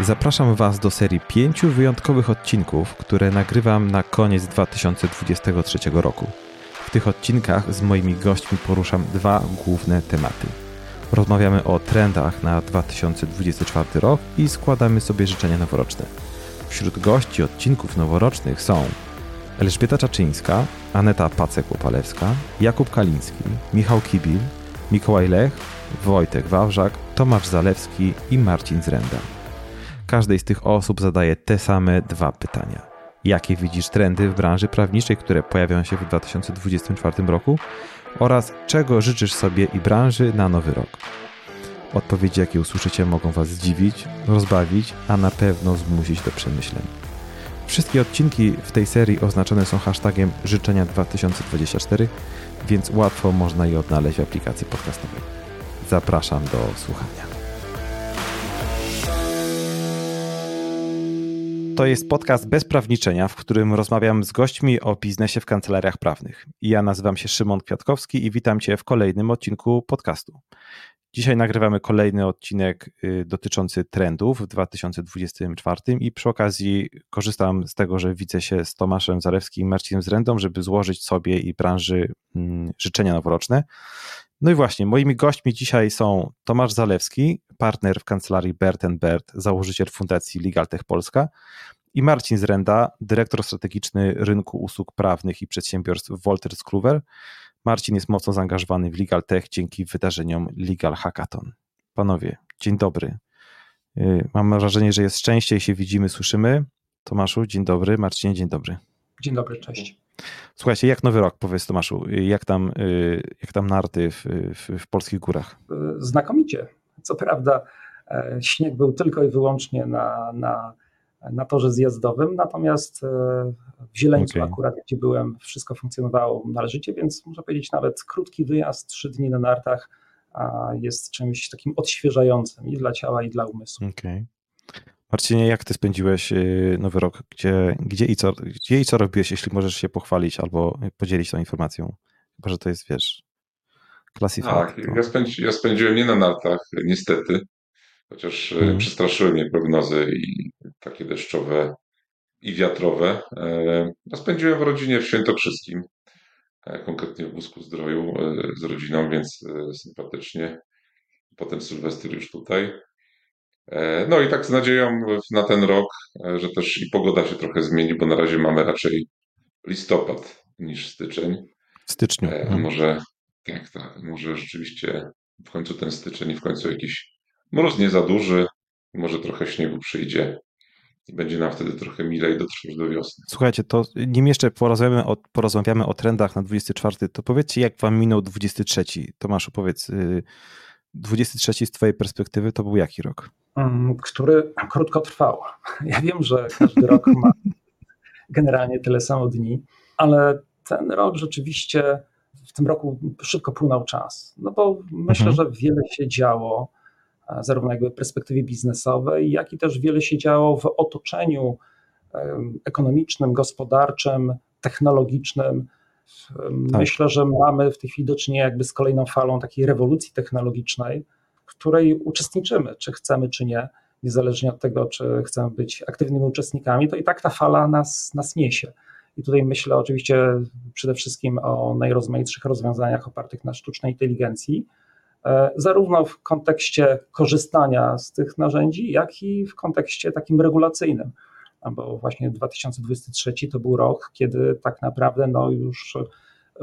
Zapraszam Was do serii pięciu wyjątkowych odcinków, które nagrywam na koniec 2023 roku. W tych odcinkach z moimi gośćmi poruszam dwa główne tematy. Rozmawiamy o trendach na 2024 rok i składamy sobie życzenia noworoczne. Wśród gości odcinków noworocznych są Elżbieta Czaczyńska, Aneta Pacek-Łopalewska, Jakub Kaliński, Michał Kibil, Mikołaj Lech, Wojtek Wawrzak, Tomasz Zalewski i Marcin Zrenda. Każdej z tych osób zadaje te same dwa pytania. Jakie widzisz trendy w branży prawniczej, które pojawią się w 2024 roku? Oraz czego życzysz sobie i branży na nowy rok? Odpowiedzi, jakie usłyszycie, mogą Was zdziwić, rozbawić, a na pewno zmusić do przemyśleń. Wszystkie odcinki w tej serii oznaczone są hashtagiem życzenia 2024, więc łatwo można je odnaleźć w aplikacji podcastowej. Zapraszam do słuchania. To jest podcast bez prawniczenia, w którym rozmawiam z gośćmi o biznesie w kancelariach prawnych. Ja nazywam się Szymon Kwiatkowski i witam Cię w kolejnym odcinku podcastu. Dzisiaj nagrywamy kolejny odcinek y, dotyczący trendów w 2024 i przy okazji korzystam z tego, że widzę się z Tomaszem Zalewskim i Marcinem Zrendą, żeby złożyć sobie i branży mm, życzenia noworoczne. No i właśnie, moimi gośćmi dzisiaj są Tomasz Zalewski, partner w kancelarii Bert Bert, założyciel Fundacji LegalTech Polska i Marcin Zrenda, dyrektor strategiczny rynku usług prawnych i przedsiębiorstw Wolters Kluwer. Marcin jest mocno zaangażowany w LegalTech dzięki wydarzeniom Legal Hackathon. Panowie, dzień dobry. Y, mam wrażenie, że jest częściej się widzimy, słyszymy. Tomaszu, dzień dobry. Marcinie, dzień dobry. Dzień dobry, cześć. Słuchajcie, jak nowy rok, powiedz Tomaszu, jak tam, y, jak tam narty w, w, w polskich górach? Znakomicie. Co prawda e, śnieg był tylko i wyłącznie na, na, na torze zjazdowym, natomiast e, w Zieleńcu okay. akurat, gdzie byłem, wszystko funkcjonowało należycie, więc można powiedzieć nawet krótki wyjazd, trzy dni na nartach jest czymś takim odświeżającym i dla ciała, i dla umysłu. Okay. Marcinie, jak ty spędziłeś y, nowy rok? Gdzie, gdzie, i co, gdzie i co robiłeś, jeśli możesz się pochwalić albo podzielić tą informacją? Chyba, że to jest, wiesz, klasyfikacja. Tak, ja, spędzi, ja spędziłem nie na nartach, niestety, chociaż hmm. przestraszyły mnie prognozy i takie deszczowe i wiatrowe. E, ja spędziłem w rodzinie w Świętokrzyskim, e, konkretnie w Busku Zdroju z rodziną, więc sympatycznie. Potem Sylwester już tutaj. E, no i tak z nadzieją na ten rok, e, że też i pogoda się trochę zmieni, bo na razie mamy raczej listopad niż styczeń. W styczniu. E, mhm. Może tak, tak, może rzeczywiście w końcu ten styczeń i w końcu jakiś mróz nie za duży, może trochę śniegu przyjdzie i będzie nam wtedy trochę milej dotrzeć do wiosny. Słuchajcie, to nim jeszcze porozmawiamy o, porozmawiamy o trendach na 24, to powiedzcie, jak wam minął 23. Tomaszu, powiedz, 23 y, z twojej perspektywy to był jaki rok? Mm, który krótko trwał. Ja wiem, że każdy rok ma generalnie tyle samo dni, ale ten rok rzeczywiście w tym roku szybko płynął czas. No bo myślę, mhm. że wiele się działo, zarówno jakby w perspektywie biznesowej, jak i też wiele się działo w otoczeniu ekonomicznym, gospodarczym, technologicznym. Tak. Myślę, że mamy w tej chwili do czynienia jakby z kolejną falą takiej rewolucji technologicznej, w której uczestniczymy, czy chcemy, czy nie, niezależnie od tego, czy chcemy być aktywnymi uczestnikami, to i tak ta fala nas, nas niesie. I tutaj myślę oczywiście przede wszystkim o najrozmaitszych rozwiązaniach opartych na sztucznej inteligencji, e, zarówno w kontekście korzystania z tych narzędzi, jak i w kontekście takim regulacyjnym. Bo właśnie 2023 to był rok, kiedy tak naprawdę no już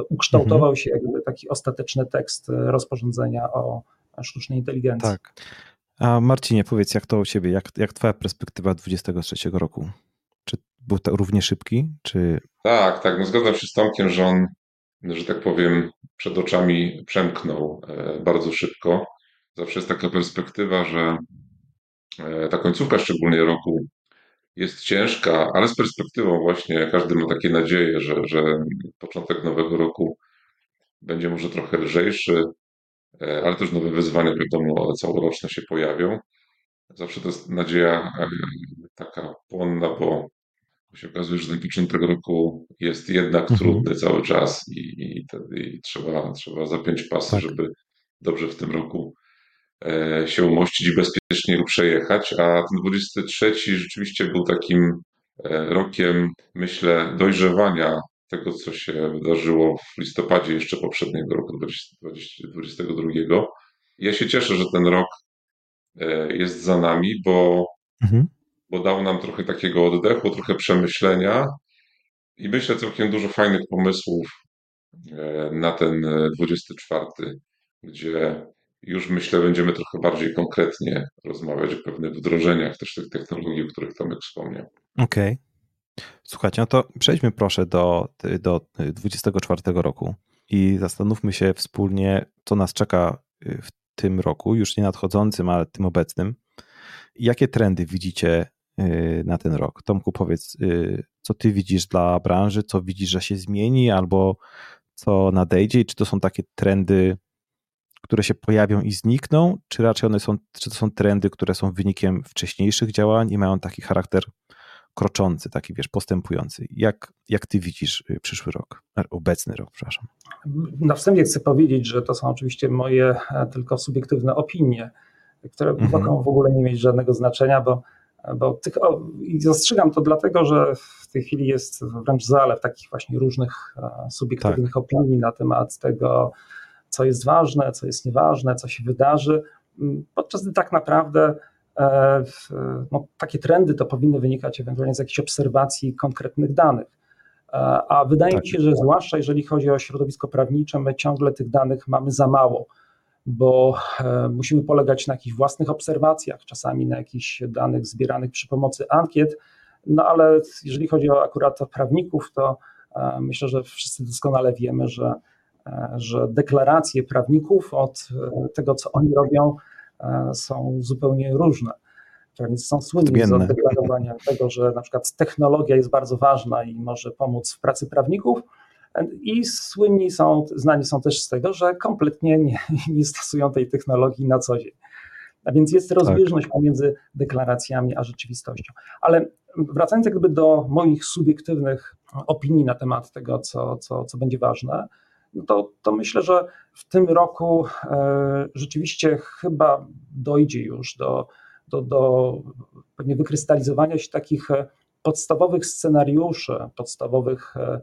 ukształtował mhm. się jakby taki ostateczny tekst rozporządzenia o sztucznej inteligencji. Tak. A Marcinie, powiedz, jak to u Ciebie, jak, jak Twoja perspektywa 23 roku? Czy był to równie szybki, czy... Tak, tak, no zgadzam się z Tomkiem, że on, że tak powiem, przed oczami przemknął e, bardzo szybko. Zawsze jest taka perspektywa, że e, ta końcówka szczególnie roku jest ciężka, ale z perspektywą właśnie każdy ma takie nadzieje, że, że początek nowego roku będzie może trochę lżejszy, ale też nowe wyzwania, wiadomo, całoroczne się pojawią. Zawsze to jest nadzieja e, taka płonna, bo się okazuje, że ten początek roku jest jednak mhm. trudny cały czas i, i, i trzeba, trzeba zapiąć pasy, tak. żeby dobrze w tym roku e, się umościć i bezpiecznie przejechać, a ten 23 rzeczywiście był takim e, rokiem, myślę, dojrzewania tego, co się wydarzyło w listopadzie jeszcze poprzedniego roku 2022. Ja się cieszę, że ten rok e, jest za nami, bo, mhm. bo dał nam trochę takiego oddechu, trochę przemyślenia i myślę całkiem dużo fajnych pomysłów e, na ten 24, e, gdzie już myślę, będziemy trochę bardziej konkretnie rozmawiać o pewnych wdrożeniach też tych technologii, o których Tomek wspomniał. Okej. Okay. Słuchajcie, no to przejdźmy proszę do, do 24 roku i zastanówmy się wspólnie, co nas czeka y, w tym roku, już nie nadchodzącym, ale tym obecnym. Jakie trendy widzicie y, na ten rok? Tomku, powiedz, y, co ty widzisz dla branży, co widzisz, że się zmieni, albo co nadejdzie, i czy to są takie trendy, które się pojawią i znikną, czy raczej one są, czy to są trendy, które są wynikiem wcześniejszych działań i mają taki charakter kroczący, taki wiesz, postępujący. Jak, jak ty widzisz y, przyszły rok, obecny rok, przepraszam? Na wstępie chcę powiedzieć, że to są oczywiście moje e, tylko subiektywne opinie, które mhm. mogą w ogóle nie mieć żadnego znaczenia, bo, bo tych, o, i zastrzegam to dlatego, że w tej chwili jest wręcz zalew takich właśnie różnych e, subiektywnych tak. opinii na temat tego, co jest ważne, co jest nieważne, co się wydarzy, podczas gdy tak naprawdę no, takie trendy to powinny wynikać ewentualnie z jakichś obserwacji konkretnych danych. E, a wydaje tak. mi się, że zwłaszcza jeżeli chodzi o środowisko prawnicze, my ciągle tych danych mamy za mało, bo e, musimy polegać na jakichś własnych obserwacjach, czasami na jakichś danych zbieranych przy pomocy ankiet. No ale jeżeli chodzi o akurat o prawników, to myślę, że wszyscy doskonale wiemy, że, że deklaracje prawników od tego, co oni robią, E, są zupełnie różne. Więc są słynni z deklarowania tego, że na przykład technologia jest bardzo ważna i może pomóc w pracy prawników, i słynni są, znani są też z tego, że kompletnie nie, nie stosują tej technologii na co dzień. A więc jest tak. rozbieżność tak. pomiędzy deklaracjami a rzeczywistością. Ale wracając jakby do moich subiektywnych opinii na temat tego, co, co, co będzie ważne, to, to myślę, że w tym roku e, rzeczywiście chyba dojdzie już do, do, do pewnie wykrystalizowania się takich e, podstawowych scenariuszy, podstawowych e,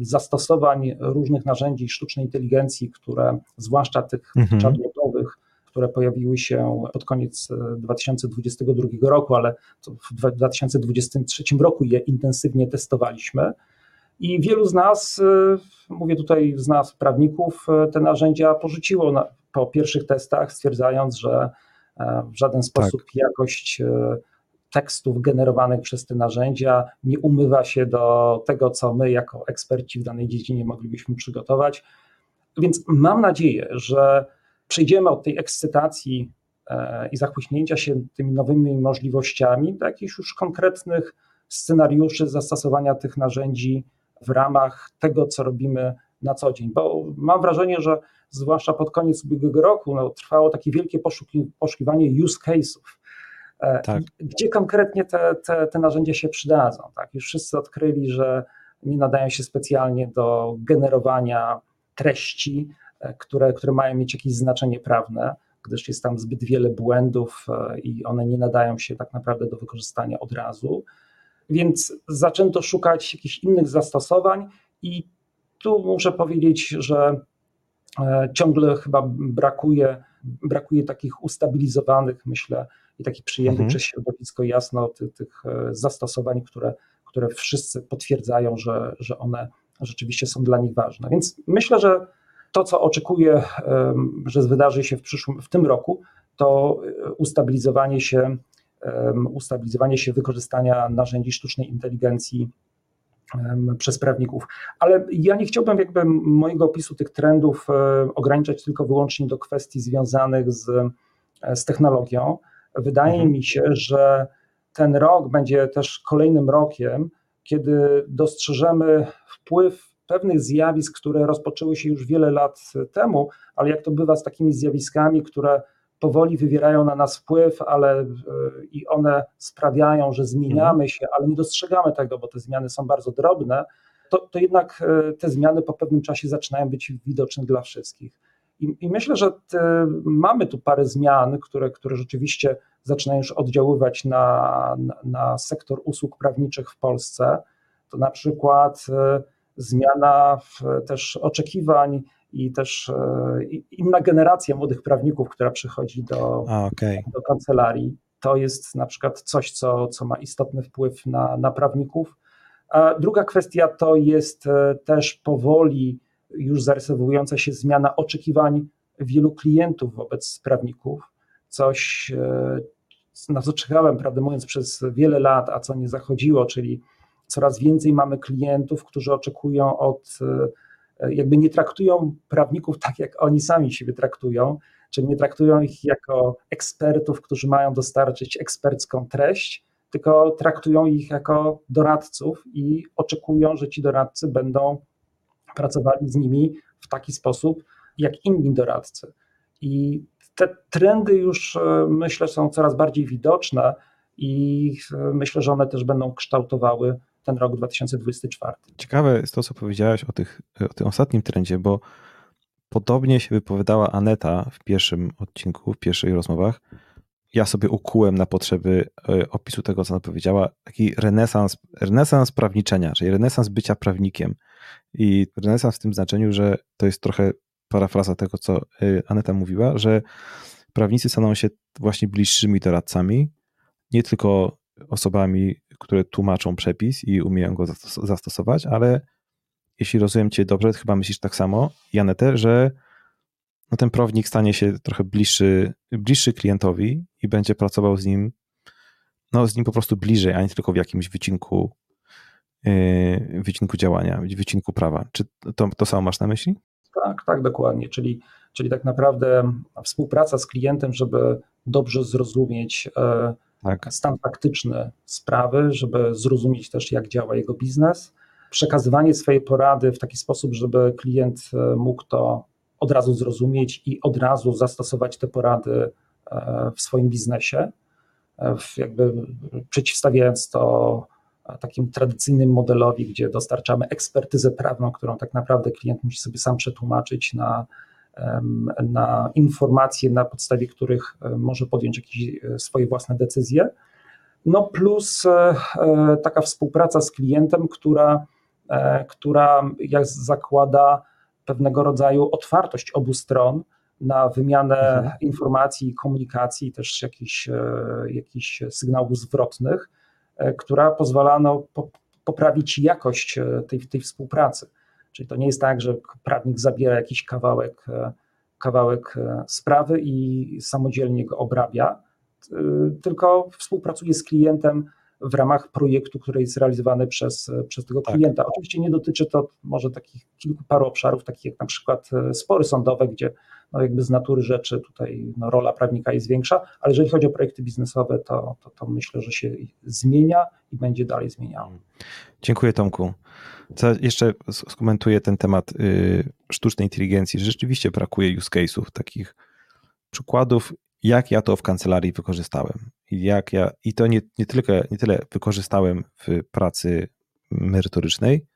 zastosowań różnych narzędzi sztucznej inteligencji, które zwłaszcza tych mhm. chatbotowych, które pojawiły się pod koniec 2022 roku, ale w 2023 roku je intensywnie testowaliśmy. I wielu z nas, y, mówię tutaj z nas, prawników, y, te narzędzia porzuciło na, po pierwszych testach, stwierdzając, że e, w żaden sposób tak. jakość y, tekstów generowanych przez te narzędzia nie umywa się do tego, co my jako eksperci w danej dziedzinie moglibyśmy przygotować. Więc mam nadzieję, że przejdziemy od tej ekscytacji e, i zachłyśnięcia się tymi nowymi możliwościami do jakichś już konkretnych scenariuszy zastosowania tych narzędzi w ramach tego, co robimy na co dzień. Bo mam wrażenie, że zwłaszcza pod koniec ubiegłego roku no, trwało takie wielkie poszuki, poszukiwanie use case'ów. E, tak. Gdzie konkretnie te, te, te narzędzia się przydadzą? Tak? Już wszyscy odkryli, że nie nadają się specjalnie do generowania treści, e, które, które mają mieć jakieś znaczenie prawne, gdyż jest tam zbyt wiele błędów e, i one nie nadają się tak naprawdę do wykorzystania od razu. Więc zaczęto szukać jakichś innych zastosowań i tu muszę powiedzieć, że e, ciągle chyba brakuje, brakuje takich ustabilizowanych, myślę, i takich przyjętych mhm. przez środowisko jasno tych, tych e, zastosowań, które, które wszyscy potwierdzają, że, że one rzeczywiście są dla nich ważne. Więc myślę, że to, co oczekuję, że wydarzy się w, przyszłym, w tym roku, to e, ustabilizowanie się ustabilizowanie się wykorzystania narzędzi sztucznej inteligencji przez prawników. Ale ja nie chciałbym jakby mojego opisu tych trendów e, ograniczać tylko wyłącznie do kwestii związanych z, e, z technologią. Wydaje mhm. mi się, że ten rok będzie też kolejnym rokiem, kiedy dostrzeżemy wpływ pewnych zjawisk, które rozpoczęły się już wiele lat temu, ale jak to bywa z takimi zjawiskami, które powoli wywierają na nas wpływ, ale e, i one sprawiają, że zmieniamy mhm. się, ale nie dostrzegamy tego, bo te zmiany są bardzo drobne, to, to jednak e, te zmiany po pewnym czasie zaczynają być widoczne dla wszystkich. I, I, myślę, że te, mamy tu parę zmian, które, które rzeczywiście zaczynają już oddziaływać na, na, na sektor usług prawniczych w Polsce. To na przykład e, zmiana też oczekiwań i też e, inna generacja młodych prawników, która przychodzi do, okay. do kancelarii. To jest na przykład coś, co, co ma istotny wpływ na, na prawników. A druga kwestia to jest e, też powoli już zarysowująca się zmiana oczekiwań wielu klientów wobec prawników. Coś, e, na co czekałem, prawdę mówiąc, przez wiele lat, a co nie zachodziło, czyli coraz więcej mamy klientów, którzy oczekują od, jakby nie traktują prawników tak, jak oni sami siebie traktują, czyli nie traktują ich jako ekspertów, którzy mają dostarczyć ekspercką treść, tylko traktują ich jako doradców i oczekują, że ci doradcy będą pracowali z nimi w taki sposób, jak inni doradcy. I te trendy już e, myślę są coraz bardziej widoczne i e, myślę, że one też będą kształtowały ten rok 2024. Ciekawe jest to, co powiedziałeś o, tych, o tym ostatnim trendzie, bo podobnie się wypowiadała Aneta w pierwszym odcinku, w pierwszych rozmowach. Ja sobie ukułem na potrzeby e, opisu tego, co ona powiedziała, taki renesans, renesans prawniczenia, czyli renesans bycia prawnikiem. I renesans w tym znaczeniu, że to jest trochę parafraza tego, co y, Aneta mówiła, że prawnicy staną się właśnie bliższymi doradcami, nie tylko osobami, które tłumaczą przepis i umieją go zastosować, ale jeśli rozumiem Cię dobrze, chyba myślisz tak samo, Janetę, że no ten prawnik stanie się trochę bliższy, bliższy klientowi i będzie pracował z nim, no z nim po prostu bliżej, a nie tylko w jakimś wycinku Y, wycinku działania, wycinku prawa. Czy to, to samo masz na myśli? Tak, tak, dokładnie. Czyli, czyli tak naprawdę współpraca z klientem, żeby dobrze zrozumieć e, tak. stan faktyczny sprawy, żeby zrozumieć też, jak działa jego biznes, przekazywanie swojej porady w taki sposób, żeby klient e, mógł to od razu zrozumieć i od razu zastosować te porady e, w swoim biznesie, jakby przeciwstawiając to takim tradycyjnym modelowi, gdzie dostarczamy ekspertyzę prawną, którą tak naprawdę klient musi sobie sam przetłumaczyć na, na informacje, na podstawie których może podjąć jakieś e, swoje własne decyzje. No plus e, e, taka współpraca z klientem, która, która jak zakłada pewnego rodzaju otwartość obu stron na wymianę mhm. informacji, komunikacji, też jakichś, jakichś sygnałów zwrotnych E, która pozwala no, poprawić jakość e, tej, tej współpracy. Czyli to nie jest tak, że prawnik zabiera jakiś kawałek, e, kawałek sprawy i samodzielnie go obrabia, tylko współpracuje z klientem w ramach projektu, który jest realizowany przez, przez tego tak. klienta. Oczywiście nie dotyczy to może takich kilku paru obszarów, takich jak na przykład spory sądowe, gdzie no jakby z natury rzeczy tutaj no rola prawnika jest większa, ale jeżeli chodzi o projekty biznesowe, to, to, to myślę, że się zmienia i będzie dalej zmieniało. Dziękuję Tomku. Co jeszcze skomentuję ten temat y, sztucznej inteligencji. Rzeczywiście brakuje use case'ów, takich przykładów, jak ja to w kancelarii wykorzystałem. Jak ja, i to nie, nie, tylko, nie tyle wykorzystałem w pracy merytorycznej,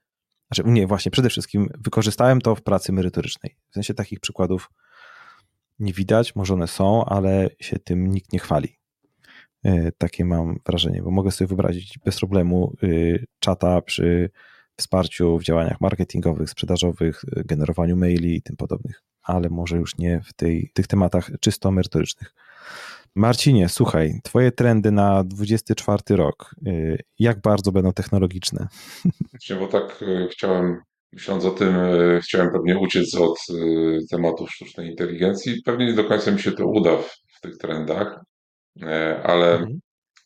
znaczy nie, właśnie przede wszystkim wykorzystałem to w pracy merytorycznej. W sensie takich przykładów nie widać, może one są, ale się tym nikt nie chwali. E, takie mam wrażenie, bo mogę sobie wyobrazić bez problemu y, czata przy wsparciu w działaniach marketingowych, sprzedażowych, y, generowaniu maili i tym podobnych, ale może już nie w tej, tych tematach czysto merytorycznych. Marcinie, słuchaj, twoje trendy na 24 rok, y, jak bardzo będą technologiczne? Właśnie, bo tak chciałem Myśląc o tym, e, chciałem pewnie uciec od e, tematów sztucznej inteligencji. Pewnie nie do końca mi się to uda w, w tych trendach, e, ale mhm.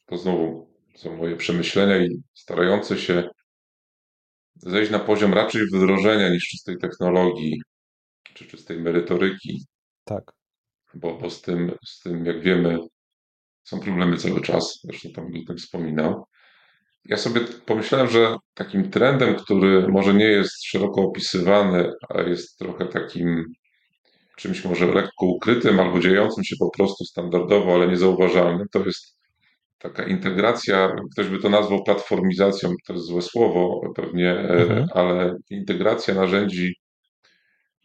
to znowu są moje przemyślenia i starające się zejść na poziom raczej wdrożenia niż czystej technologii czy czystej merytoryki. Tak. Bo, bo z, tym, z tym, jak wiemy, są problemy cały czas. Zresztą tam o tym wspominał. Ja sobie pomyślałem, że takim trendem, który może nie jest szeroko opisywany, a jest trochę takim czymś może lekko ukrytym albo dziejącym się po prostu standardowo, ale niezauważalnym, to jest taka integracja, ktoś by to nazwał platformizacją, to jest złe słowo pewnie, e, mhm. ale integracja narzędzi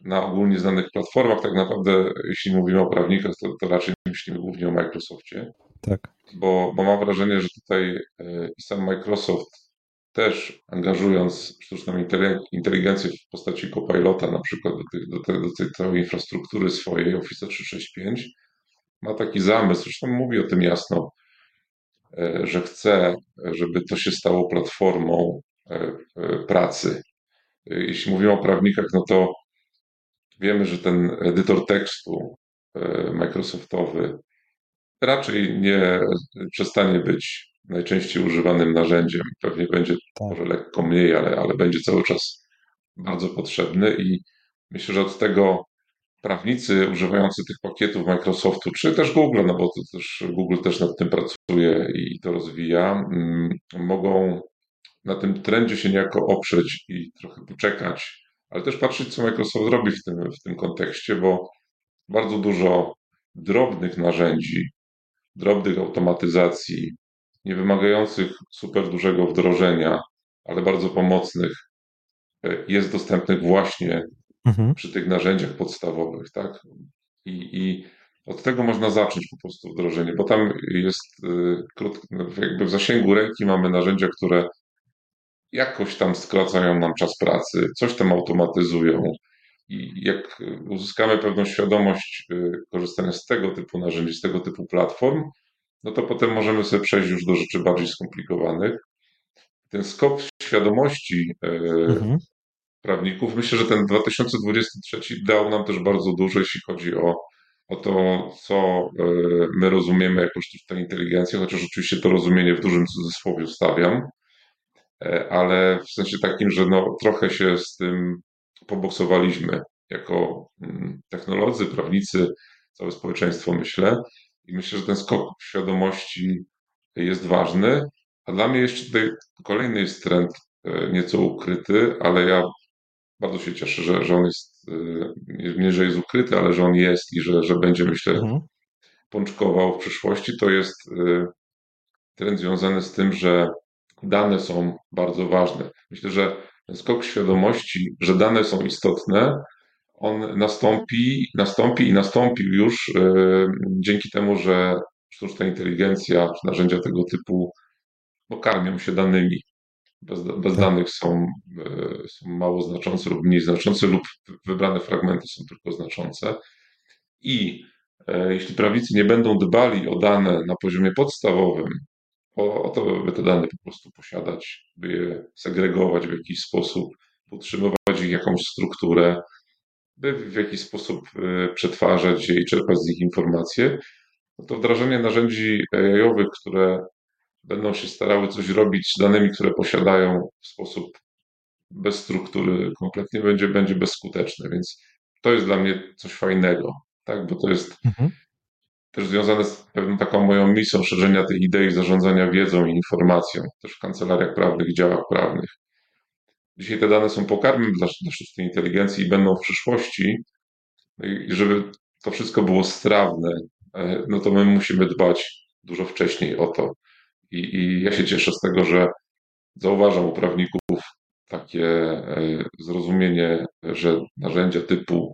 na ogólnie znanych platformach. Tak naprawdę, jeśli mówimy o prawnikach, to, to raczej myślimy głównie o Microsoftie. Tak. Bo, bo mam wrażenie, że tutaj e, i sam Microsoft też angażując sztuczną inteligencję w postaci Copilota, na przykład do, tych, do, tej, do tej całej infrastruktury swojej Office 365, ma taki zamysł, zresztą mówi o tym jasno, e, że chce, żeby to się stało platformą e, pracy. Jeśli mówimy o prawnikach, no to wiemy, że ten edytor tekstu Microsoftowy raczej nie przestanie być najczęściej używanym narzędziem. Pewnie będzie tak. może lekko mniej, ale, ale będzie cały czas bardzo potrzebny i myślę, że od tego prawnicy używający tych pakietów Microsoftu, czy też Google, no bo to też Google też nad tym pracuje i to rozwija, mm, mogą na tym trendzie się niejako oprzeć i trochę poczekać, ale też patrzeć, co Microsoft robi w tym, w tym kontekście, bo bardzo dużo drobnych narzędzi, drobnych automatyzacji, nie wymagających super dużego wdrożenia, ale bardzo pomocnych, e, jest dostępnych właśnie mhm. przy tych narzędziach podstawowych, tak? I, I, od tego można zacząć po prostu wdrożenie, bo tam jest e, krótko, jakby w zasięgu ręki mamy narzędzia, które jakoś tam skracają nam czas pracy, coś tam automatyzują. I jak uzyskamy pewną świadomość e, korzystania z tego typu narzędzi, z tego typu platform, no to potem możemy sobie przejść już do rzeczy bardziej skomplikowanych. Ten skok świadomości e, mhm. prawników, myślę, że ten 2023 dał nam też bardzo dużo, jeśli chodzi o, o to, co e, my rozumiemy jako sztuczna inteligencja, chociaż oczywiście to rozumienie w dużym cudzysłowie stawiam, e, ale w sensie takim, że no, trochę się z tym poboksowaliśmy jako mm, technolodzy, prawnicy, całe społeczeństwo myślę. I myślę, że ten skok świadomości jest ważny. A dla mnie jeszcze tutaj kolejny jest trend e, nieco ukryty, ale ja bardzo się cieszę, że, że on jest, e, nie że jest ukryty, ale że on jest i że, że będzie, myślę, mhm. pączkował w przyszłości. To jest e, trend związany z tym, że dane są bardzo ważne. Myślę, że ten skok świadomości, że dane są istotne, on nastąpi, nastąpi i nastąpił już e, dzięki temu, że sztuczna inteligencja czy narzędzia tego typu no, karmią się danymi. Bez, bez tak. danych są, e, są mało znaczące lub mniej znaczące, lub wybrane fragmenty są tylko znaczące. I e, jeśli prawnicy nie będą dbali o dane na poziomie podstawowym, o, o to, by te dane po prostu posiadać, by je segregować w jakiś sposób, utrzymywać ich jakąś strukturę, by w jakiś sposób e, przetwarzać je i czerpać z nich informacje, no to wdrażanie narzędzi AI-owych, które będą się starały coś robić z danymi, które posiadają w sposób bez struktury kompletnie będzie, będzie bezskuteczne, więc to jest dla mnie coś fajnego, tak, bo to jest mhm. Też związane z pewną taką moją misją szerzenia tej idei zarządzania wiedzą i informacją, też w kancelariach prawnych, działach prawnych. Dzisiaj te dane są pokarmem dla, dla sztucznej inteligencji i będą w przyszłości. No I żeby to wszystko było strawne, e, no to my musimy dbać dużo wcześniej o to. I, I, ja się cieszę z tego, że zauważam u prawników takie e, zrozumienie, że narzędzia typu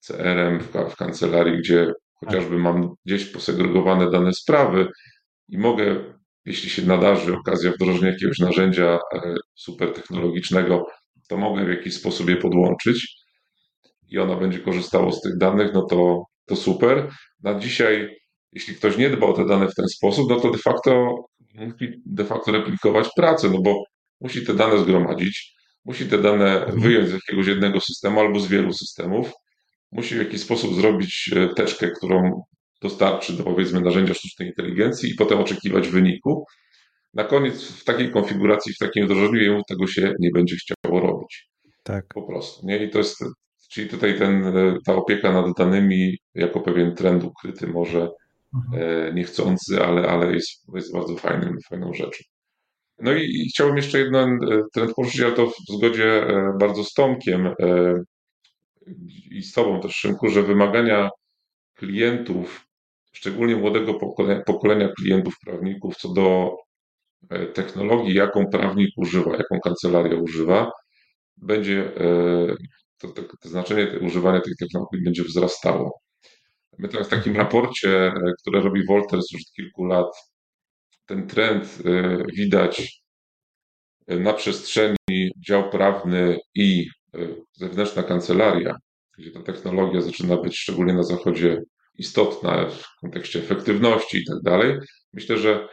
CRM w, w kancelarii, gdzie chociażby mam gdzieś posegregowane dane sprawy i mogę jeśli się nadarzy okazja wdrożenia jakiegoś narzędzia e, super technologicznego, to mogę w jakiś sposób je podłączyć i ona będzie korzystała z tych danych, no to, to super. Na dzisiaj, jeśli ktoś nie dba o te dane w ten sposób, no to de facto musi de facto replikować pracę, no bo musi te dane zgromadzić, musi te dane mhm. wyjąć z jakiegoś jednego systemu albo z wielu systemów, musi w jakiś sposób zrobić e, teczkę, którą dostarczy do powiedzmy narzędzia sztucznej inteligencji i potem oczekiwać wyniku. Na koniec w takiej konfiguracji, w takim wdrożeniu tego się nie będzie chciało robić. Tak. Po prostu. Nie? I to jest, czyli tutaj ten, ta opieka nad danymi jako pewien trend ukryty może mhm. e, niechcący, ale, ale jest, jest bardzo fajnym, fajną rzeczą. No i, i chciałbym jeszcze jeden e, trend poruszyć, ale to w zgodzie e, bardzo z Tomkiem e, i z Tobą też, Szymku, że wymagania klientów szczególnie młodego pokolenia, pokolenia klientów, prawników, co do e, technologii, jaką prawnik używa, jaką kancelaria używa, będzie e, to, to, to znaczenie używania tych technologii będzie wzrastało. My teraz w takim raporcie, e, które robi Wolters już od kilku lat, ten trend widać na przestrzeni dział prawny i zewnętrzna kancelaria, gdzie ta technologia zaczyna być szczególnie na zachodzie istotna w kontekście efektywności i tak dalej. Myślę, że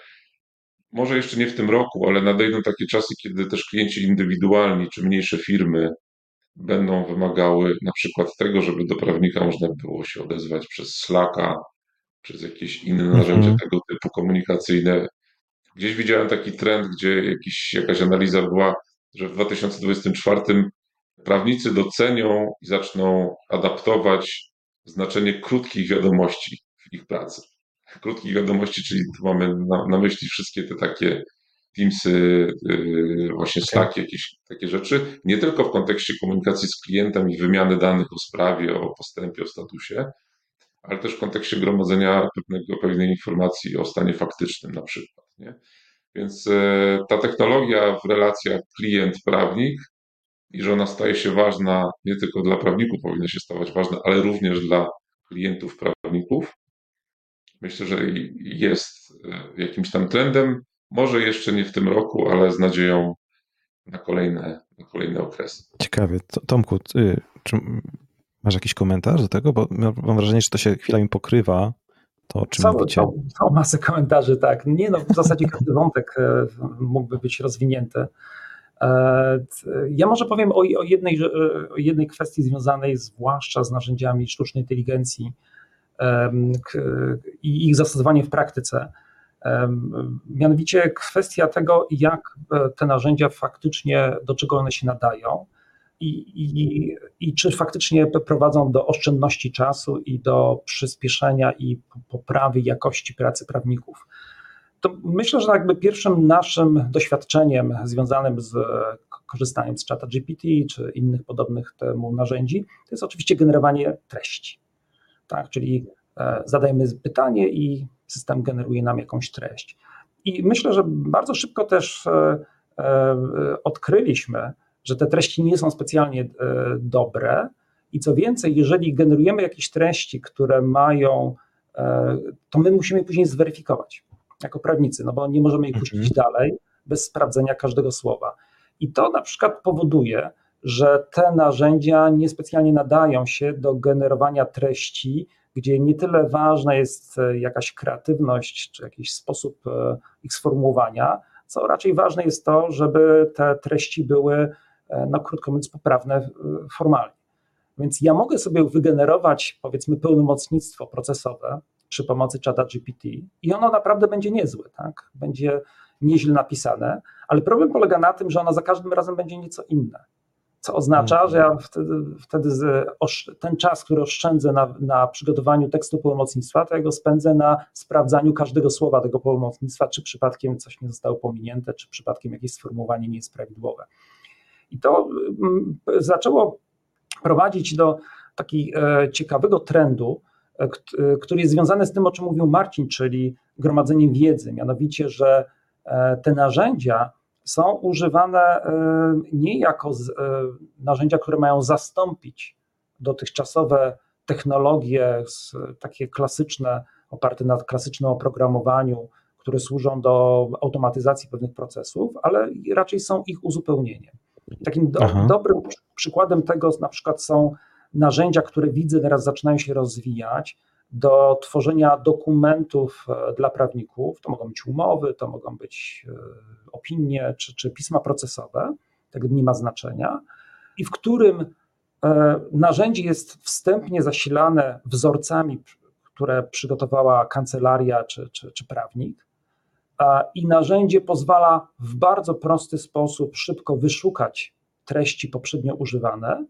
może jeszcze nie w tym roku, ale nadejdą takie czasy, kiedy też klienci indywidualni czy mniejsze firmy będą wymagały na przykład tego, żeby do prawnika można było się odezwać przez Slacka, przez jakieś inne narzędzia mhm. tego typu komunikacyjne. Gdzieś widziałem taki trend, gdzie jakiś, jakaś analiza była, że w 2024 prawnicy docenią i zaczną adaptować znaczenie krótkich wiadomości w ich pracy. Krótkich wiadomości, czyli tu mamy na, na myśli wszystkie te takie Teamsy, yy, właśnie Slack, jakieś takie rzeczy, nie tylko w kontekście komunikacji z klientem i wymiany danych o sprawie, o postępie, o statusie, ale też w kontekście gromadzenia pewnego, pewnej informacji o stanie faktycznym na przykład. Nie? Więc e, ta technologia w relacjach klient-prawnik i że ona staje się ważna nie tylko dla prawników, powinna się stawać ważna, ale również dla klientów prawników. Myślę, że jest e, jakimś tam trendem, może jeszcze nie w tym roku, ale z nadzieją na kolejne, na kolejne okresy. Ciekawie. Tomku, ty, czy masz jakiś komentarz do tego? Bo mam wrażenie, że to się chwilami pokrywa. To, o czym całą, mówicie. Całą, całą masę komentarzy, tak. Nie no, w zasadzie każdy wątek e, mógłby być rozwinięty. E, ja może powiem o, jednej, o jednej kwestii związanej zwłaszcza z narzędziami sztucznej inteligencji i ich zastosowanie w praktyce. Mianowicie kwestia tego, jak e, te narzędzia faktycznie, do czego one się nadają i, i, i czy faktycznie prowadzą do oszczędności czasu i do przyspieszenia i poprawy jakości pracy prawników to myślę, że jakby pierwszym naszym doświadczeniem związanym z korzystaniem z czata GPT czy innych podobnych temu narzędzi, to jest oczywiście generowanie treści. Tak, czyli e, zadajemy pytanie i system generuje nam jakąś treść. I myślę, że bardzo szybko też e, e, odkryliśmy, że te treści nie są specjalnie dobre. I co więcej, jeżeli generujemy jakieś treści, które mają, to my musimy później zweryfikować jako prawnicy, no bo nie możemy ich puścić mhm. dalej bez sprawdzenia każdego słowa. I to na przykład powoduje, że te narzędzia niespecjalnie nadają się do generowania treści, gdzie nie tyle ważna jest e, jakaś kreatywność czy jakiś sposób e, ich sformułowania, co raczej ważne jest to, żeby te treści były, e, no krótko mówiąc, poprawne formalnie. Więc ja mogę sobie wygenerować, powiedzmy, pełnomocnictwo procesowe, przy pomocy czata GPT i ono naprawdę będzie niezłe, tak? będzie nieźle napisane, ale problem polega na tym, że ono za każdym razem będzie nieco inne. Co oznacza, że ja wtedy, wtedy ten czas, który oszczędzę na, na przygotowaniu tekstu pełnomocnictwa, to ja go spędzę na sprawdzaniu każdego słowa tego pełnomocnictwa, czy przypadkiem coś nie zostało pominięte, czy przypadkiem jakieś sformułowanie nie jest prawidłowe. I to mm, zaczęło prowadzić do takiego e, ciekawego trendu, który jest związany z tym, o czym mówił Marcin, czyli gromadzeniem wiedzy, mianowicie, że e, te narzędzia są używane nie jako narzędzia, które mają zastąpić dotychczasowe technologie, takie klasyczne, oparte na klasycznym oprogramowaniu, które służą do automatyzacji pewnych procesów, ale raczej są ich uzupełnieniem. Takim do, dobrym przykładem tego na przykład są narzędzia, które widzę teraz zaczynają się rozwijać do tworzenia dokumentów e, dla prawników. To mogą być umowy, to mogą być e, opinie czy, czy pisma procesowe, tego nie ma znaczenia, i w którym e, narzędzie jest wstępnie zasilane wzorcami, które przygotowała kancelaria czy, czy, czy prawnik. I narzędzie pozwala w bardzo prosty sposób szybko wyszukać treści poprzednio używane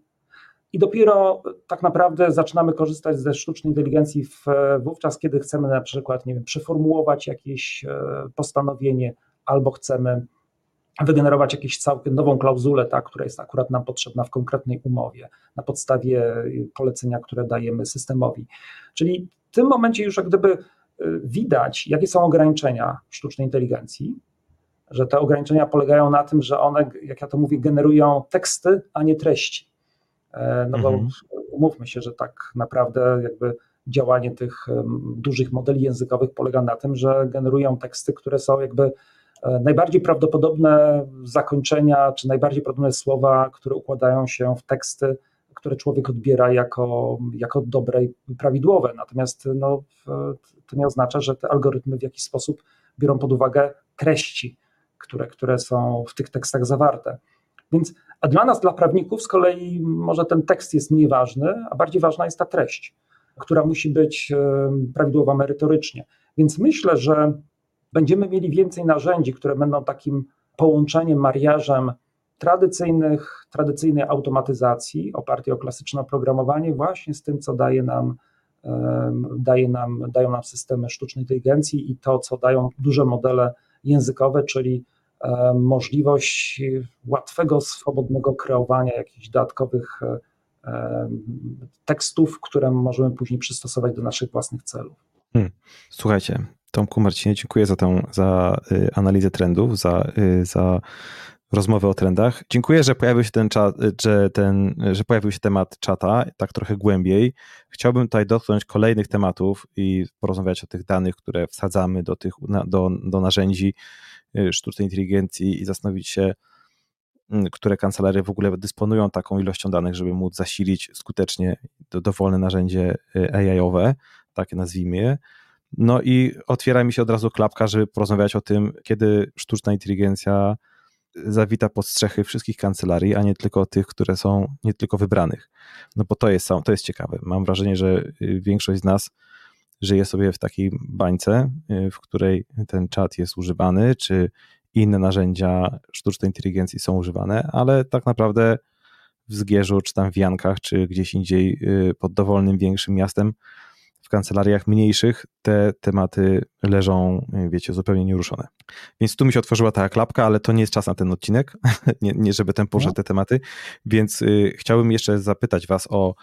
i dopiero tak naprawdę zaczynamy korzystać ze sztucznej inteligencji w, wówczas, kiedy chcemy na przykład, nie wiem, przeformułować jakieś e, postanowienie albo chcemy wygenerować jakąś całkiem nową klauzulę, ta, która jest akurat nam potrzebna w konkretnej umowie, na podstawie polecenia, które dajemy systemowi. Czyli w tym momencie już jak gdyby e, widać, jakie są ograniczenia sztucznej inteligencji, że te ograniczenia polegają na tym, że one, jak ja to mówię, generują teksty, a nie treści no bo mhm. umówmy się, że tak naprawdę jakby działanie tych dużych modeli językowych polega na tym, że generują teksty, które są jakby e, najbardziej prawdopodobne zakończenia, czy najbardziej prawdopodobne słowa, które układają się w teksty, które człowiek odbiera jako, jako dobre i prawidłowe. Natomiast no, to nie oznacza, że te algorytmy w jakiś sposób biorą pod uwagę treści, które, które są w tych tekstach zawarte. Więc a dla nas, dla prawników, z kolei może ten tekst jest mniej ważny, a bardziej ważna jest ta treść która musi być prawidłowa merytorycznie. Więc myślę, że będziemy mieli więcej narzędzi, które będą takim połączeniem, mariażem tradycyjnych, tradycyjnej automatyzacji opartej o klasyczne oprogramowanie właśnie z tym, co daje nam, daje nam, dają nam systemy sztucznej inteligencji i to, co dają duże modele językowe, czyli możliwość łatwego, swobodnego kreowania jakichś dodatkowych tekstów, które możemy później przystosować do naszych własnych celów. Hmm. Słuchajcie, Tomku Marcinie, dziękuję za tą za y, analizę trendów, za, y, za rozmowę o trendach. Dziękuję, że pojawił się ten czat, że, ten, że pojawił się temat czata tak trochę głębiej. Chciałbym tutaj dotknąć kolejnych tematów i porozmawiać o tych danych, które wsadzamy do, tych, do, do narzędzi y, sztucznej inteligencji i zastanowić się, które kancelarie w ogóle dysponują taką ilością danych, żeby móc zasilić skutecznie dowolne narzędzie y, AI-owe, takie nazwijmy je. No i otwiera mi się od razu klapka, żeby porozmawiać o tym, kiedy sztuczna inteligencja zawita pod strzechy wszystkich kancelarii, a nie tylko tych, które są nie tylko wybranych. No bo to jest, to jest ciekawe. Mam wrażenie, że y, większość z nas żyje sobie w takiej bańce, y, w której ten czat jest używany, czy inne narzędzia sztucznej inteligencji są używane, ale tak naprawdę w Zgierzu, czy tam w Jankach, czy gdzieś indziej y, pod dowolnym większym miastem, w kancelariach mniejszych te tematy leżą, y, wiecie, zupełnie nieruszone. Więc tu mi się otworzyła ta klapka, ale to nie jest czas na ten odcinek, nie, nie żeby ten poruszyć no. te tematy, więc y, chciałbym jeszcze zapytać was o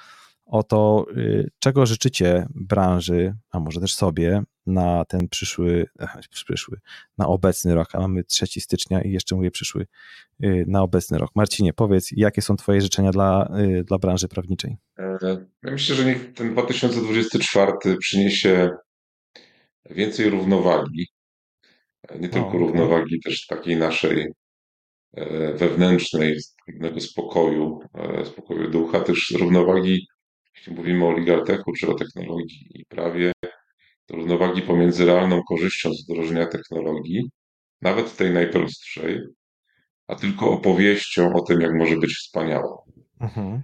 o to, y, czego życzycie branży, a może też sobie na ten przyszły, przyszły, na obecny rok, a mamy 3 stycznia i jeszcze mówię przyszły, y, na obecny rok. Marcinie, powiedz, jakie są Twoje życzenia dla, y, dla branży prawniczej? E, ja myślę, że niech ten 2024 przyniesie więcej równowagi. Nie tylko równowagi, też takiej naszej e, wewnętrznej, pewnego spokoju, e, spokoju ducha, też równowagi jeśli mówimy o oligartechu czy o technologii i prawie, to równowagi pomiędzy realną korzyścią z wdrożenia technologii, nawet tej najprostszej, a tylko opowieścią o tym, jak może być wspaniało. Mhm.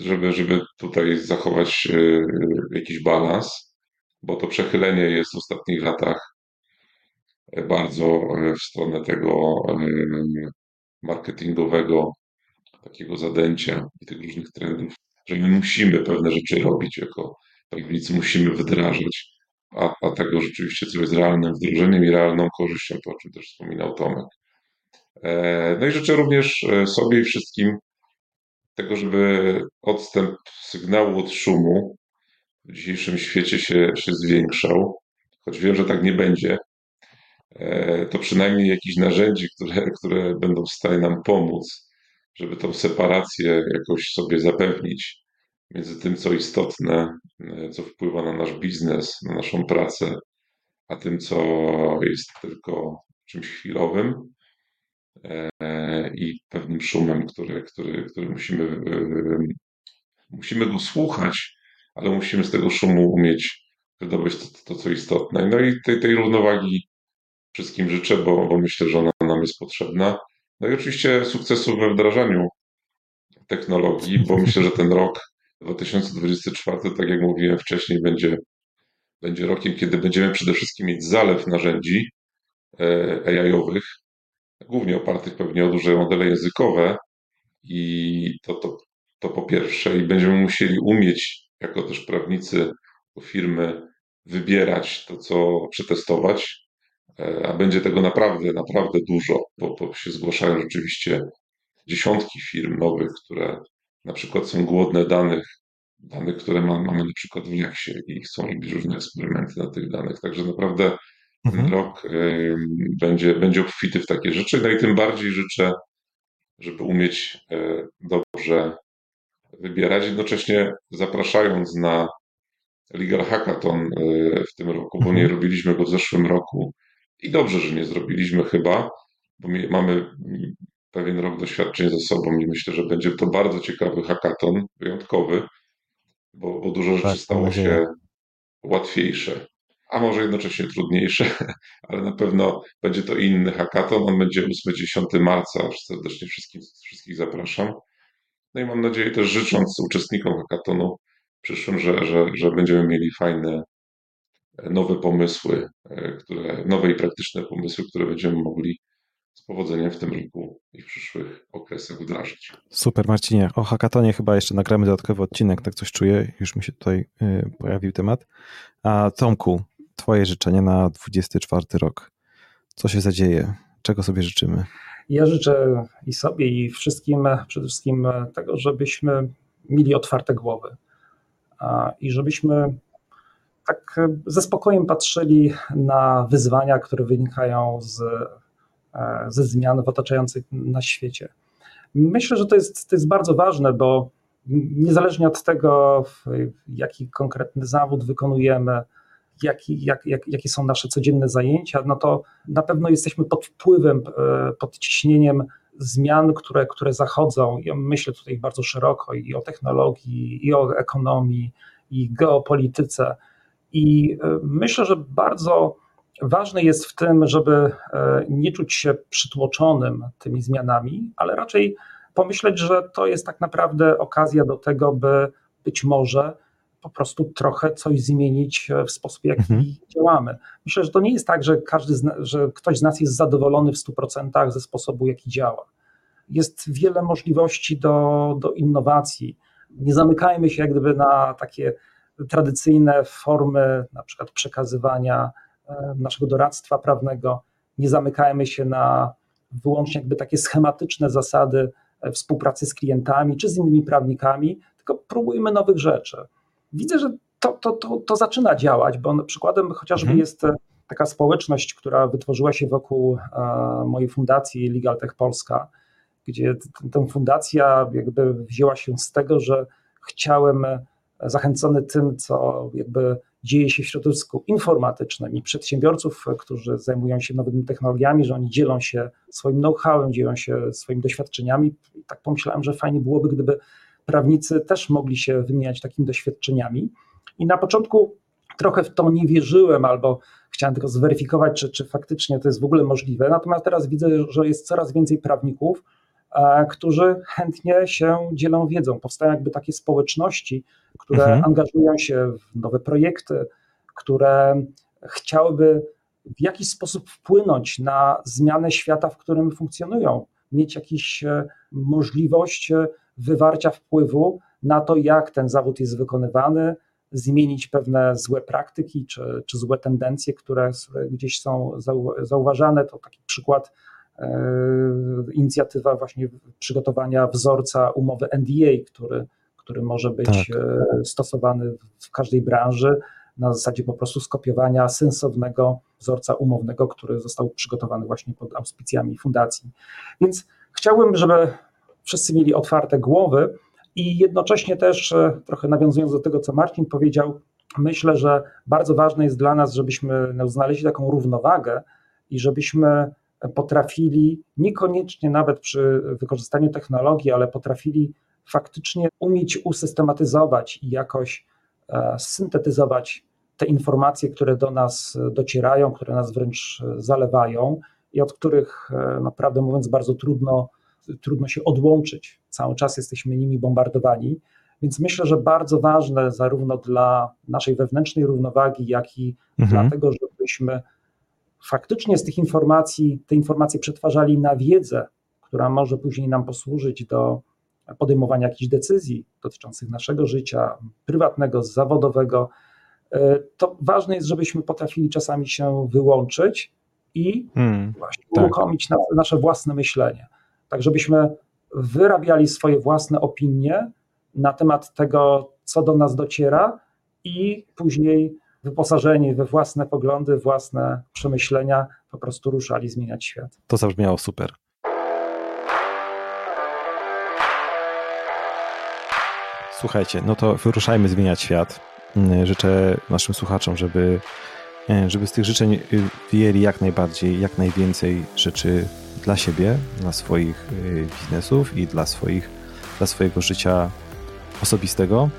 Żeby, żeby tutaj zachować e, jakiś balans, bo to przechylenie jest w ostatnich latach bardzo e, w stronę tego e, marketingowego takiego zadęcia i tych różnych trendów że my musimy pewne rzeczy robić jako prawnicy, musimy wdrażać, a, a tego rzeczywiście, co jest realnym wdrożeniem i realną korzyścią, to o czym też wspominał Tomek. E, no i życzę również e, sobie i wszystkim tego, żeby odstęp sygnału od szumu w dzisiejszym świecie się, się zwiększał, choć wiem, że tak nie będzie, e, to przynajmniej jakichś narzędzi, które, które będą w stanie nam pomóc żeby tą separację jakoś sobie zapewnić między tym, co istotne, e, co wpływa na nasz biznes, na naszą pracę, a tym, co jest tylko czymś chwilowym e, i pewnym szumem, który, który, który musimy, e, musimy go słuchać, ale musimy z tego szumu umieć wydobyć to, to co istotne. No i tej, tej równowagi wszystkim życzę, bo, bo myślę, że ona nam jest potrzebna. No i oczywiście sukcesu we wdrażaniu technologii, bo myślę, że ten rok 2024, tak jak mówiłem wcześniej, będzie, będzie rokiem, kiedy będziemy przede wszystkim mieć zalew narzędzi e, AI-owych, głównie opartych pewnie o duże modele językowe i to, to, to po pierwsze. I będziemy musieli umieć jako też prawnicy firmy wybierać to, co przetestować, a będzie tego naprawdę, naprawdę dużo, bo, bo się zgłaszają rzeczywiście dziesiątki firm nowych, które na przykład są głodne danych, danych, które ma, mamy na przykład w Liaksie i chcą robić różne eksperymenty na tych danych. Także naprawdę mhm. ten rok y, będzie, będzie obfity w takie rzeczy. No i tym bardziej życzę, żeby umieć y, dobrze wybierać, jednocześnie zapraszając na Legal Hackathon e, w tym roku, bo nie mhm. robiliśmy go w zeszłym roku. I dobrze, że nie zrobiliśmy chyba, bo mamy pewien rok doświadczeń ze sobą i myślę, że będzie to bardzo ciekawy hackathon, wyjątkowy, bo, bo dużo rzeczy tak, stało się łatwiejsze, a może jednocześnie trudniejsze, ale na pewno będzie to inny hackathon. On będzie 8-10 marca, serdecznie wszystkich, wszystkich zapraszam. No i mam nadzieję też życząc uczestnikom hackathonu przyszłym, że, że, że będziemy mieli fajne, nowe pomysły, e, które, nowe i praktyczne pomysły, które będziemy mogli z powodzeniem w tym roku i w przyszłych okresach wdrażać. Super Marcinie. O hackatonie chyba jeszcze nagramy dodatkowy odcinek, tak coś czuję, już mi się tutaj y, pojawił temat. A Tomku, twoje życzenie na 24 rok. Co się zadzieje? Czego sobie życzymy? Ja życzę i sobie, i wszystkim przede wszystkim tego, żebyśmy mieli otwarte głowy i żebyśmy tak ze spokojem patrzyli na wyzwania, które wynikają z, e, ze zmian w otaczających nas świecie. Myślę, że to jest, to jest bardzo ważne, bo niezależnie od tego, jaki konkretny zawód wykonujemy, jaki, jak, jak, jakie są nasze codzienne zajęcia, no to na pewno jesteśmy pod wpływem, e, pod ciśnieniem zmian, które, które zachodzą. Ja myślę tutaj bardzo szeroko i o technologii, i o ekonomii, i geopolityce. I e, myślę, że bardzo ważne jest w tym, żeby e, nie czuć się przytłoczonym tymi zmianami, ale raczej pomyśleć, że to jest tak naprawdę okazja do tego, by być może po prostu trochę coś zmienić w sposób, w jaki mhm. działamy. Myślę, że to nie jest tak, że, każdy że ktoś z nas jest zadowolony w 100% ze sposobu, jaki działa. Jest wiele możliwości do, do innowacji. Nie zamykajmy się jak gdyby na takie tradycyjne formy, na przykład przekazywania e, naszego doradztwa prawnego. Nie zamykajmy się na wyłącznie jakby takie schematyczne zasady e, współpracy z klientami czy z innymi prawnikami, tylko próbujmy nowych rzeczy widzę, że to, to, to, to zaczyna działać, bo przykładem chociażby mhm. jest e, taka społeczność, która wytworzyła się wokół mojej fundacji Legal Tech Polska, gdzie tę fundacja jakby wzięła się z tego, że chciałem zachęcony tym, co jakby dzieje się w środowisku informatycznym i przedsiębiorców, którzy zajmują się nowymi technologiami, że oni dzielą się swoim know-howem, dzielą się swoimi doświadczeniami. I tak pomyślałem, że fajnie byłoby, gdyby prawnicy też mogli się wymieniać takimi doświadczeniami. I na początku trochę w to nie wierzyłem, albo chciałem tylko zweryfikować, czy, czy faktycznie to jest w ogóle możliwe. Natomiast teraz widzę, że jest coraz więcej prawników, którzy chętnie się dzielą wiedzą. Powstają jakby takie społeczności, które mhm. angażują się w nowe projekty, które chciałyby w jakiś sposób wpłynąć na zmianę świata, w którym funkcjonują, mieć jakąś e, możliwość e, wywarcia wpływu na to, jak ten zawód jest wykonywany, zmienić pewne złe praktyki czy, czy złe tendencje, które gdzieś są zauważane. To taki przykład e, inicjatywa właśnie przygotowania wzorca umowy NDA, który, który może być tak. E, stosowany w każdej branży na zasadzie po prostu skopiowania sensownego wzorca umownego, który został przygotowany właśnie pod auspicjami fundacji. Więc chciałbym, żeby wszyscy mieli otwarte głowy i jednocześnie też, e, trochę nawiązując do tego, co Marcin powiedział, myślę, że bardzo ważne jest dla nas, żebyśmy no, znaleźli taką równowagę i żebyśmy potrafili, niekoniecznie nawet przy wykorzystaniu technologii, ale potrafili faktycznie umieć usystematyzować i jakoś e, syntetyzować te informacje, które do nas docierają, które nas wręcz zalewają i od których, e, naprawdę mówiąc, bardzo trudno trudno się odłączyć. Cały czas jesteśmy nimi bombardowani. Więc myślę, że bardzo ważne zarówno dla naszej wewnętrznej równowagi, jak i mhm. dlatego, żebyśmy faktycznie z tych informacji, te informacje przetwarzali na wiedzę, która może później nam posłużyć do podejmowania jakichś decyzji dotyczących naszego życia prywatnego, zawodowego. E, to ważne jest, żebyśmy potrafili czasami się wyłączyć i hmm, właśnie tak. uruchomić nasze własne myślenie tak żebyśmy wyrabiali swoje własne opinie na temat tego, co do nas dociera i później wyposażeni we własne poglądy, własne przemyślenia, po prostu ruszali zmieniać świat. To zabrzmiało super. Słuchajcie, no to wyruszajmy zmieniać świat. Mm, życzę naszym słuchaczom, żeby, e, żeby z tych życzeń y, wyjęli jak najbardziej, jak najwięcej rzeczy dla siebie, dla swoich y, biznesów i dla, swoich, dla swojego życia osobistego.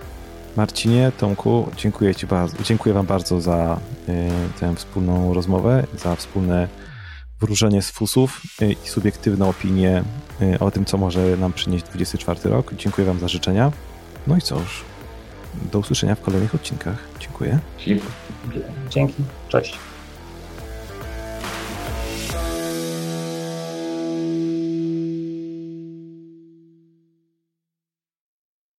Marcinie, Tomku, dziękuję, ci bardzo, dziękuję Wam bardzo za y, tę wspólną rozmowę, za wspólne wróżenie z fusów i subiektywne opinie o tym, co może nam przynieść 24 rok. Dziękuję Wam za życzenia. No i cóż, do usłyszenia w kolejnych odcinkach. Dziękuję. Dzięki. Dzięki. Cześć.